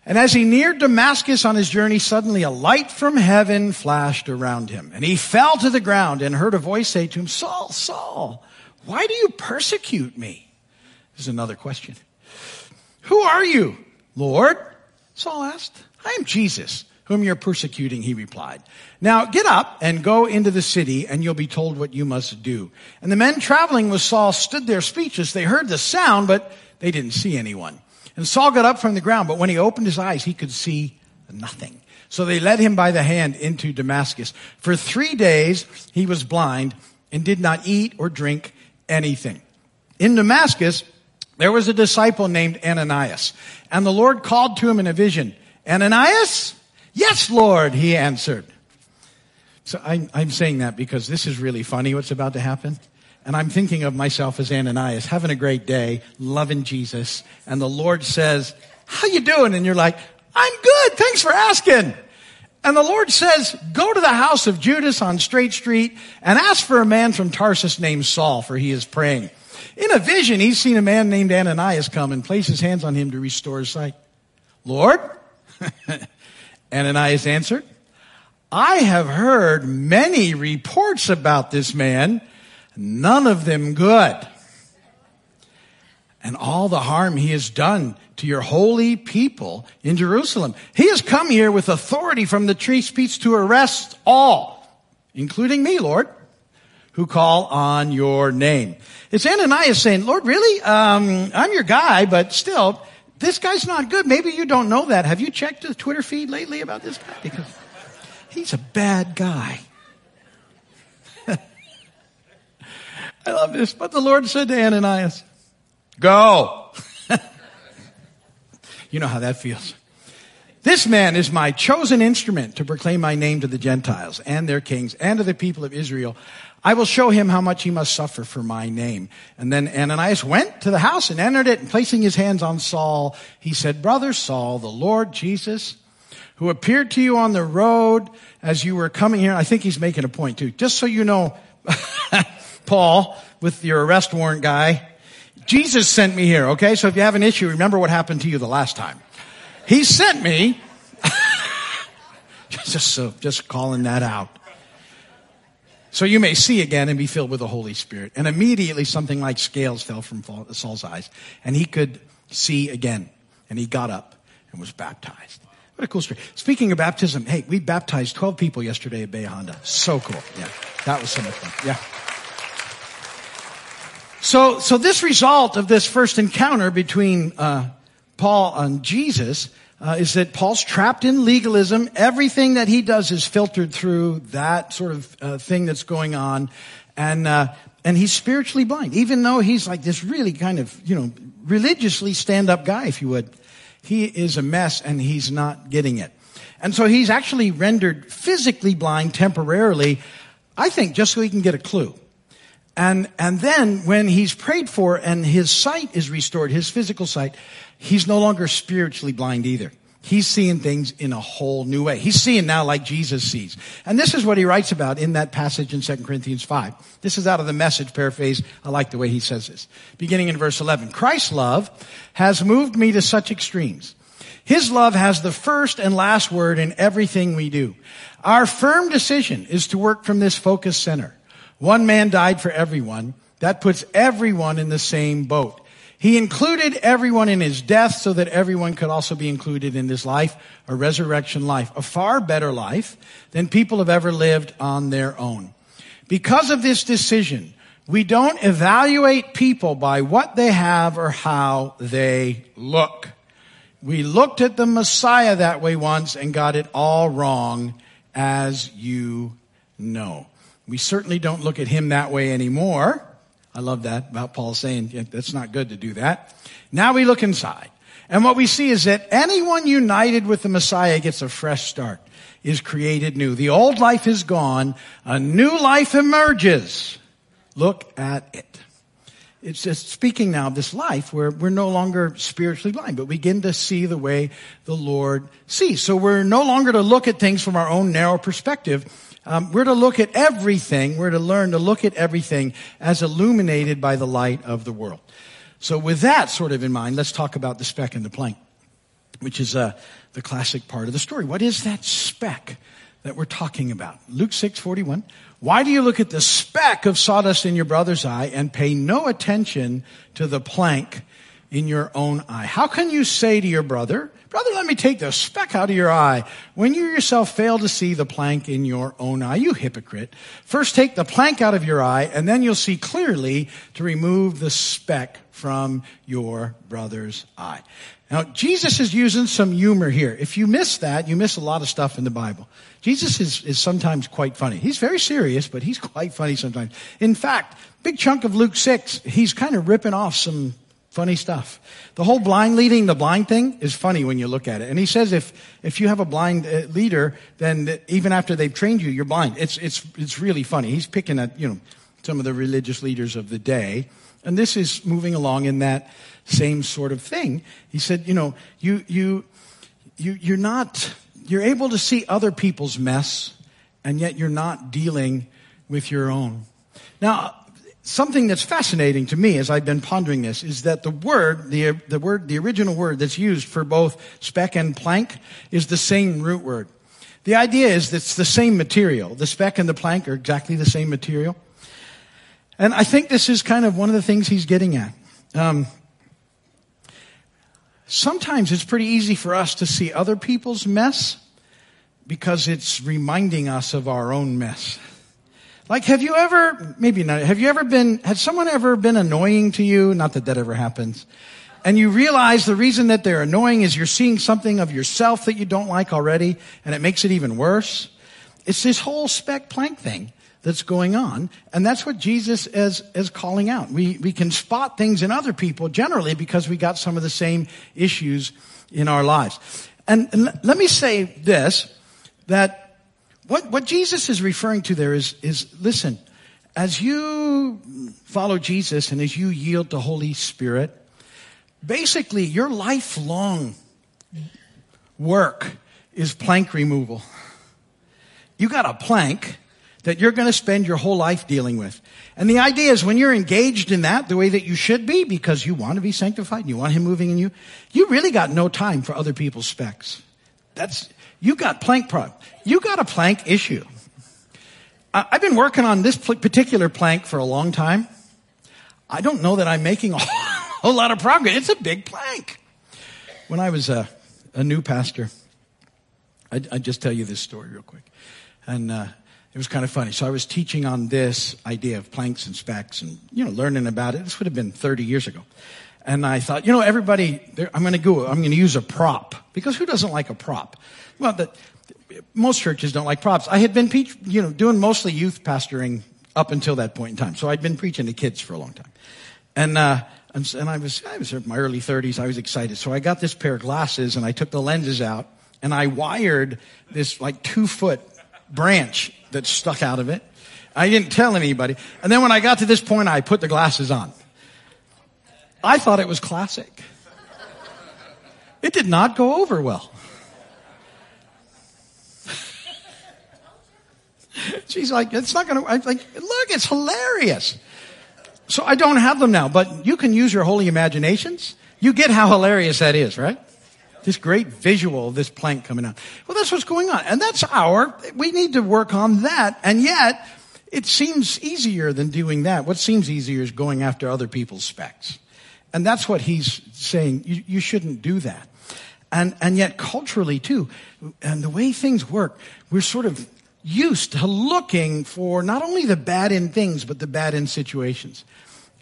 And as he neared Damascus on his journey, suddenly a light from heaven flashed around him. And he fell to the ground and heard a voice say to him, Saul, Saul, why do you persecute me? This is another question. Who are you, Lord? Saul asked. I am Jesus, whom you're persecuting, he replied. Now get up and go into the city and you'll be told what you must do. And the men traveling with Saul stood there speechless. They heard the sound, but they didn't see anyone. And Saul got up from the ground, but when he opened his eyes, he could see nothing. So they led him by the hand into Damascus. For three days he was blind and did not eat or drink anything. In Damascus, there was a disciple named Ananias, and the Lord called to him in a vision, Ananias? Yes, Lord, he answered. So I, I'm saying that because this is really funny what's about to happen. And I'm thinking of myself as Ananias, having a great day, loving Jesus. And the Lord says, how you doing? And you're like, I'm good. Thanks for asking. And the Lord says, go to the house of Judas on Straight Street and ask for a man from Tarsus named Saul, for he is praying. In a vision, he's seen a man named Ananias come and place his hands on him to restore his sight. Lord, <laughs> Ananias answered, I have heard many reports about this man, none of them good. And all the harm he has done to your holy people in Jerusalem. He has come here with authority from the chief priests to arrest all, including me, Lord who call on your name. It's Ananias saying, Lord, really? Um, I'm your guy, but still, this guy's not good. Maybe you don't know that. Have you checked the Twitter feed lately about this guy? Because he's a bad guy. <laughs> I love this. But the Lord said to Ananias, go. <laughs> you know how that feels. This man is my chosen instrument to proclaim my name to the Gentiles and their kings and to the people of Israel. I will show him how much he must suffer for my name. And then Ananias went to the house and entered it and placing his hands on Saul, he said, brother Saul, the Lord Jesus, who appeared to you on the road as you were coming here. I think he's making a point too. Just so you know, <laughs> Paul, with your arrest warrant guy, Jesus sent me here, okay? So if you have an issue, remember what happened to you the last time. He sent me. <laughs> just so, just calling that out. So you may see again and be filled with the Holy Spirit. And immediately something like scales fell from Saul's eyes and he could see again. And he got up and was baptized. What a cool story. Speaking of baptism, hey, we baptized 12 people yesterday at Bahia Honda. So cool. Yeah. That was so much fun. Yeah. So, so this result of this first encounter between uh, Paul and Jesus uh, is that Paul's trapped in legalism. Everything that he does is filtered through that sort of uh, thing that's going on, and uh, and he's spiritually blind. Even though he's like this really kind of you know religiously stand up guy, if you would, he is a mess and he's not getting it. And so he's actually rendered physically blind temporarily, I think, just so he can get a clue. And, and then when he's prayed for and his sight is restored, his physical sight, he's no longer spiritually blind either. He's seeing things in a whole new way. He's seeing now like Jesus sees. And this is what he writes about in that passage in 2 Corinthians 5. This is out of the message paraphrase. I like the way he says this. Beginning in verse 11. Christ's love has moved me to such extremes. His love has the first and last word in everything we do. Our firm decision is to work from this focus center. One man died for everyone. That puts everyone in the same boat. He included everyone in his death so that everyone could also be included in his life, a resurrection life, a far better life than people have ever lived on their own. Because of this decision, we don't evaluate people by what they have or how they look. We looked at the Messiah that way once and got it all wrong, as you know. We certainly don't look at him that way anymore. I love that about Paul saying yeah, that's not good to do that. Now we look inside. And what we see is that anyone united with the Messiah gets a fresh start, is created new. The old life is gone. A new life emerges. Look at it. It's just speaking now of this life where we're no longer spiritually blind, but begin to see the way the Lord sees. So we're no longer to look at things from our own narrow perspective. Um, we're to look at everything. We're to learn to look at everything as illuminated by the light of the world. So with that sort of in mind, let's talk about the speck and the plank, which is uh, the classic part of the story. What is that speck that we're talking about? Luke 6, 41. Why do you look at the speck of sawdust in your brother's eye and pay no attention to the plank in your own eye? How can you say to your brother, brother, let me take the speck out of your eye when you yourself fail to see the plank in your own eye? You hypocrite. First take the plank out of your eye and then you'll see clearly to remove the speck from your brother's eye. Now, Jesus is using some humor here. If you miss that, you miss a lot of stuff in the Bible. Jesus is, is sometimes quite funny. He's very serious, but he's <laughs> quite funny sometimes. In fact, big chunk of Luke 6, he's kind of ripping off some funny stuff. The whole blind leading the blind thing is funny when you look at it. And he says if, if you have a blind uh, leader, then even after they've trained you, you're blind. It's, it's, it's really funny. He's picking at, you know, some of the religious leaders of the day. And this is moving along in that same sort of thing. He said, you know, you, you, you, you're not, you're able to see other people's mess, and yet you're not dealing with your own. Now, something that's fascinating to me as I've been pondering this is that the word, the, the word, the original word that's used for both speck and plank is the same root word. The idea is that it's the same material. The speck and the plank are exactly the same material. And I think this is kind of one of the things he's getting at. Um, sometimes it's pretty easy for us to see other people's mess because it's reminding us of our own mess. Like, have you ever, maybe not, have you ever been, had someone ever been annoying to you? Not that that ever happens. And you realize the reason that they're annoying is you're seeing something of yourself that you don't like already, and it makes it even worse. It's this whole speck plank thing that's going on. And that's what Jesus is, is calling out. We, we can spot things in other people generally because we got some of the same issues in our lives. And, and let me say this, that what, what Jesus is referring to there is, is listen, as you follow Jesus and as you yield to Holy Spirit, basically your lifelong work is plank removal. You got a plank that you're going to spend your whole life dealing with. And the idea is when you're engaged in that the way that you should be because you want to be sanctified and you want him moving in you, you really got no time for other people's specks. That's, you got plank problem. You got a plank issue. I've been working on this particular plank for a long time. I don't know that I'm making a <laughs> whole lot of progress. It's a big plank. When I was a, a new pastor, I, I just tell you this story real quick. And, uh, it was kind of funny. So I was teaching on this idea of planks and specks and, you know, learning about it. This would have been 30 years ago. And I thought, you know, everybody, I'm going to go, I'm going to use a prop because who doesn't like a prop? Well, the, most churches don't like props. I had been, you know, doing mostly youth pastoring up until that point in time. So I'd been preaching to kids for a long time. And, uh, and, and I was, I was in my early 30s. I was excited. So I got this pair of glasses and I took the lenses out and I wired this like two foot branch that stuck out of it. I didn't tell anybody. And then when I got to this point, I put the glasses on. I thought it was classic. It did not go over well. <laughs> She's like, it's not going to, I'm like, look, it's hilarious. So I don't have them now, but you can use your holy imaginations. You get how hilarious that is, right? This great visual of this plank coming out. Well, that's what's going on. And that's our, we need to work on that. And yet, it seems easier than doing that. What seems easier is going after other people's specks. And that's what he's saying. You, you shouldn't do that. And, and yet culturally too, and the way things work, we're sort of used to looking for not only the bad in things, but the bad in situations.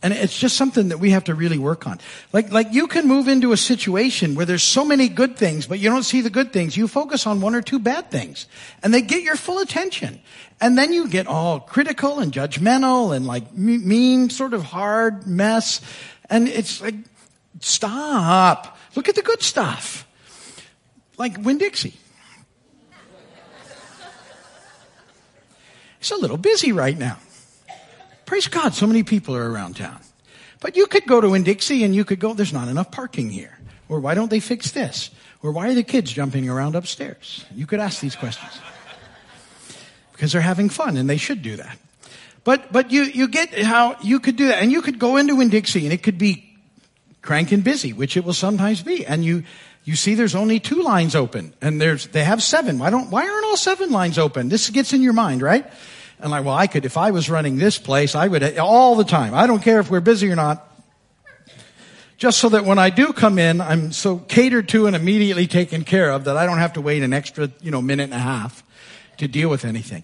And it's just something that we have to really work on. Like, like you can move into a situation where there's so many good things, but you don't see the good things. You focus on one or two bad things and they get your full attention. And then you get all critical and judgmental and like mean, sort of hard mess. And it's like, stop. Look at the good stuff. Like Winn-Dixie. It's a little busy right now. Praise God, so many people are around town. But you could go to Winn-Dixie and you could go, there's not enough parking here. Or why don't they fix this? Or why are the kids jumping around upstairs? You could ask these questions. Because they're having fun and they should do that. But, but you, you get how you could do that. And you could go into Winn-Dixie and it could be cranking busy, which it will sometimes be. And you, you see there's only two lines open and there's, they have seven. Why don't, why aren't all seven lines open? This gets in your mind, right? And like, well, I could, if I was running this place, I would, all the time. I don't care if we're busy or not. Just so that when I do come in, I'm so catered to and immediately taken care of that I don't have to wait an extra, you know, minute and a half to deal with anything.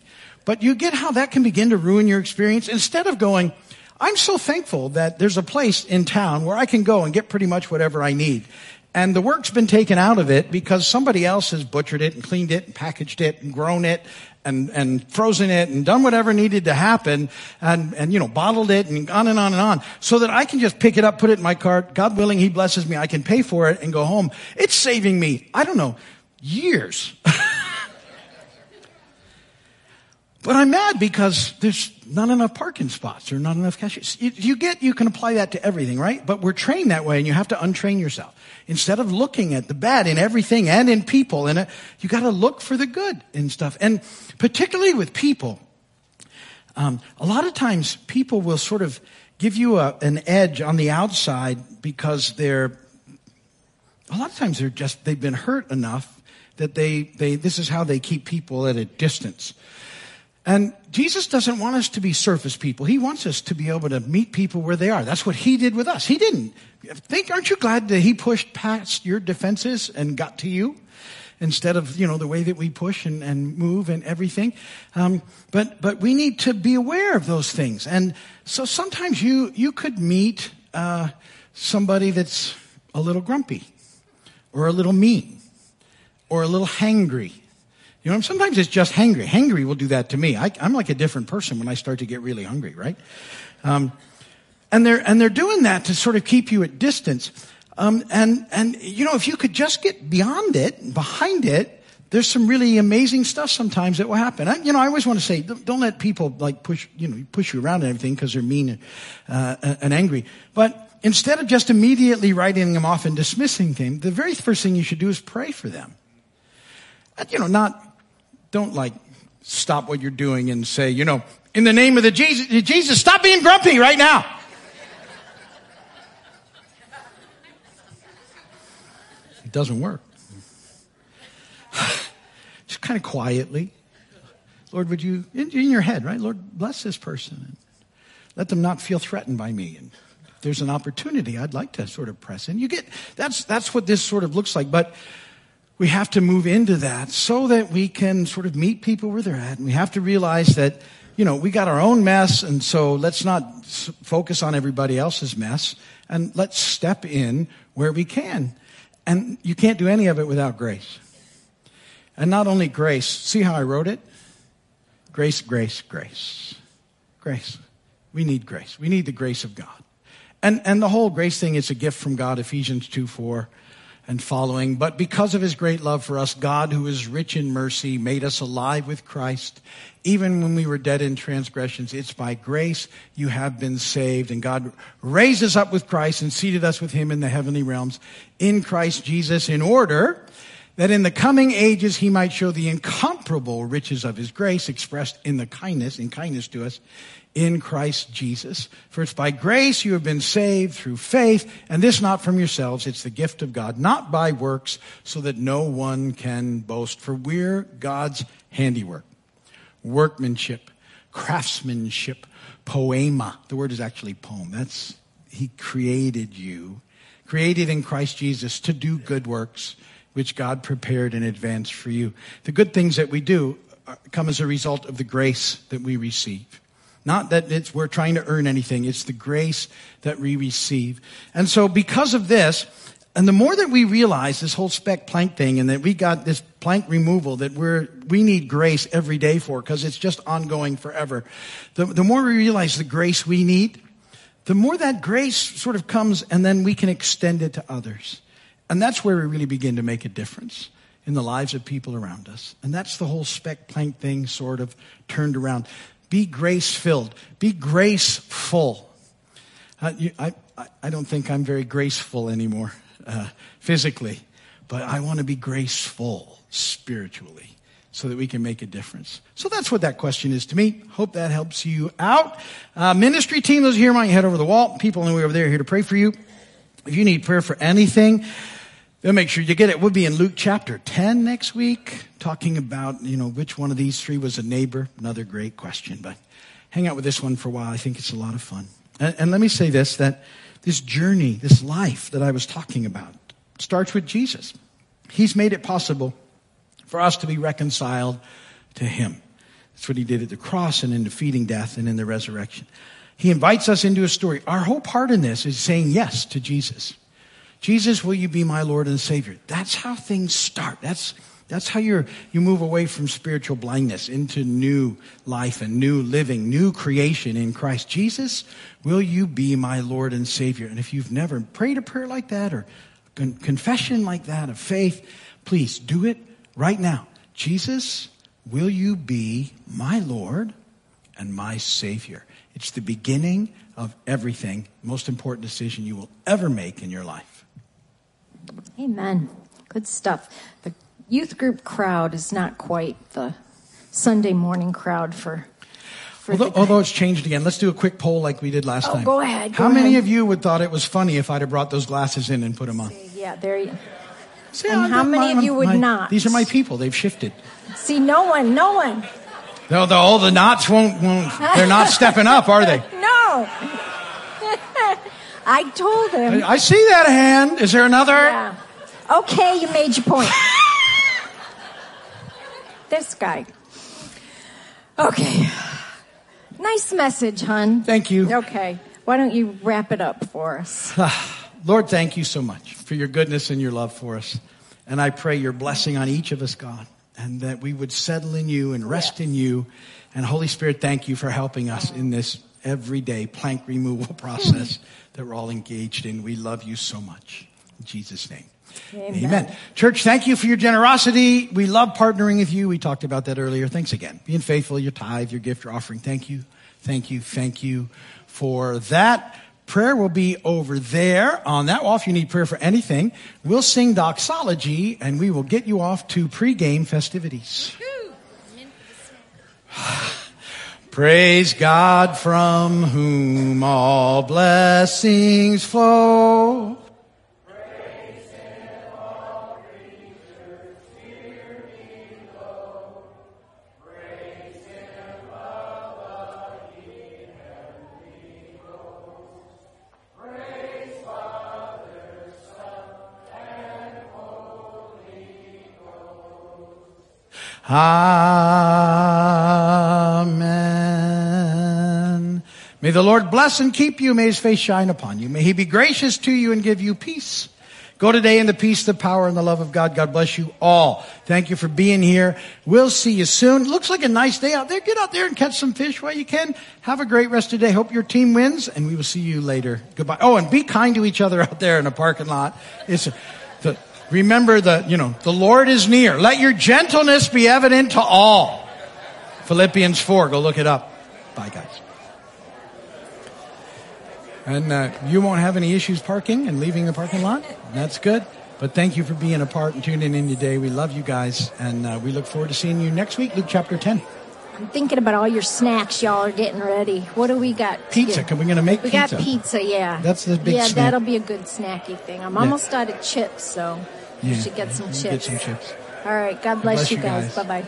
But you get how that can begin to ruin your experience instead of going, I'm so thankful that there's a place in town where I can go and get pretty much whatever I need. And the work's been taken out of it because somebody else has butchered it and cleaned it and packaged it and grown it and, and frozen it and done whatever needed to happen and, and, you know, bottled it and on and on and on so that I can just pick it up, put it in my cart. God willing, He blesses me. I can pay for it and go home. It's saving me, I don't know, years. <laughs> But I'm mad because there's not enough parking spots or not enough cashiers. You, you get, you can apply that to everything, right? But we're trained that way and you have to untrain yourself. Instead of looking at the bad in everything and in people, and you gotta look for the good in stuff. And particularly with people, um, a lot of times people will sort of give you a, an edge on the outside because they're, a lot of times they're just, they've been hurt enough that they, they, this is how they keep people at a distance. And Jesus doesn't want us to be surface people. He wants us to be able to meet people where they are. That's what he did with us. He didn't think, aren't you glad that he pushed past your defenses and got to you? Instead of, you know, the way that we push and, and move and everything. Um, but, but we need to be aware of those things. And so sometimes you, you could meet, uh, somebody that's a little grumpy or a little mean or a little hangry you know, sometimes it's just hangry. Hangry will do that to me. I, am like a different person when I start to get really hungry, right? Um, and they're and they're doing that to sort of keep you at distance. Um, and and you know, if you could just get beyond it, behind it, there's some really amazing stuff sometimes that will happen. I, you know, I always want to say, don't, don't let people like push you know push you around and everything because they're mean and, uh, and angry. But instead of just immediately writing them off and dismissing them, the very first thing you should do is pray for them. You know, not don't like stop what you're doing and say, you know, in the name of the Jesus, Jesus, stop being grumpy right now. It doesn't work. <sighs> Just kind of quietly. Lord, would you, in, in your head, right? Lord, bless this person. And let them not feel threatened by me. And if there's an opportunity, I'd like to sort of press in. You get, that's, that's what this sort of looks like. But we have to move into that so that we can sort of meet people where they're at. And we have to realize that, you know, we got our own mess. And so let's not focus on everybody else's mess and let's step in where we can. And you can't do any of it without grace. And not only grace, see how I wrote it? Grace, grace, grace. Grace. We need grace. We need the grace of God. And, and the whole grace thing is a gift from God, Ephesians 2 4 and following. But because of his great love for us, God, who is rich in mercy, made us alive with Christ. Even when we were dead in transgressions, it's by grace you have been saved. And God raised us up with Christ and seated us with him in the heavenly realms in Christ Jesus in order that in the coming ages he might show the incomparable riches of his grace expressed in the kindness, in kindness to us, in Christ Jesus. For it's by grace you have been saved through faith, and this not from yourselves, it's the gift of God, not by works, so that no one can boast. For we're God's handiwork, workmanship, craftsmanship, poema. The word is actually poem. That's, he created you, created in Christ Jesus to do good works which God prepared in advance for you. The good things that we do uh, come as a result of the grace that we receive. Not that it's, we're trying to earn anything. It's the grace that we receive. And so because of this, and the more that we realize this whole speck plank thing and that we got this plank removal that we're, we need grace every day for because it's just ongoing forever. The, the more we realize the grace we need, the more that grace sort of comes and then we can extend it to others. And that's where we really begin to make a difference in the lives of people around us. And that's the whole speck plank thing sort of turned around. Be grace filled. Be graceful. Uh, you, I, I, don't think I'm very graceful anymore uh, physically, but I want to be graceful spiritually so that we can make a difference. So that's what that question is to me. Hope that helps you out. Uh, ministry team, those here might head over the wall. People on the way over there are here to pray for you. If you need prayer for anything, then make sure you get it. We'll be in Luke chapter 10 next week, talking about, you know, which one of these three was a neighbor. Another great question, but hang out with this one for a while. I think it's a lot of fun. And, and let me say this, that this journey, this life that I was talking about starts with Jesus. He's made it possible for us to be reconciled to Him. That's what He did at the cross and in defeating death and in the resurrection. He invites us into a story. Our whole part in this is saying yes to Jesus. Jesus, will you be my Lord and Savior? That's how things start. That's, that's how you you move away from spiritual blindness into new life and new living, new creation in Christ. Jesus, will you be my Lord and Savior? And if you've never prayed a prayer like that or con- confession like that of faith, please do it right now. Jesus, will you be my Lord and my Savior? It's the beginning of everything, most important decision you will ever make in your life. Amen. Good stuff. The youth group crowd is not quite the Sunday morning crowd for. for Although, the, although it's changed again, let's do a quick poll like we did last Oh, time. go ahead, How go many of you would thought it was funny if I'd have brought those glasses in and put them on? yeah, there you. See, And I'm- how many I'm- of you would my- not? These are my people. They've shifted. See, no one, no one. No, the, all the knots won't, won't, they're not stepping up, are they? <laughs> No. <laughs> I told him. I see that hand. Is there another? Yeah. Okay, you made your point. <laughs> this guy. Okay. Nice message, hon. Thank you. Okay. Why don't you wrap it up for us? <sighs> Lord, thank you so much for your goodness and your love for us. And I pray your blessing on each of us, God, and that we would settle in you and rest in you. And Holy Spirit, thank you for helping us in this everyday plank removal <laughs> process that we're all engaged in. We love you so much. In Jesus' name. Amen. Amen. Church, thank you for your generosity. We love partnering with you. We talked about that earlier. Thanks again. Being faithful, your tithe, your gift, your offering. Thank you. Thank you. Thank you for that. Prayer will be over there on that wall if you need prayer for anything. We'll sing doxology and we will get you off to pregame festivities. <sighs> <sighs> <sighs> Praise God from whom all blessings flow. All creatures, below. Above, Father, Son, Amen. May the Lord bless and keep you. May his face shine upon you. May he be gracious to you and give you peace. Go today in the peace, the power, and the love of God. God bless you all. Thank you for being here. We'll see you soon. Looks like a nice day out there. Get out there and catch some fish while you can. Have a great rest of the day. Hope your team wins, and we will see you later. Goodbye. Oh, and be kind to each other <laughs> out there in the parking lot. It's the, remember the you know the Lord is near. Let your gentleness be evident to all. Philippians four. Go look it up. Bye, guys. And uh, you won't have any issues parking and leaving the parking lot. That's good. But thank you for being a part and tuning in today. We love you guys, and uh, we look forward to seeing you next week, Luke chapter 10. I'm thinking about all your snacks y'all are getting ready. What do we got? Pizza. Can we gonna make we pizza? We got pizza, yeah. That's the big Yeah, snack. that'll be a good snacky thing. I'm Yeah. almost out of chips, so you Yeah, should get some we'll chips. Get some chips. All right. God bless, bless you you guys. guys. Bye bye.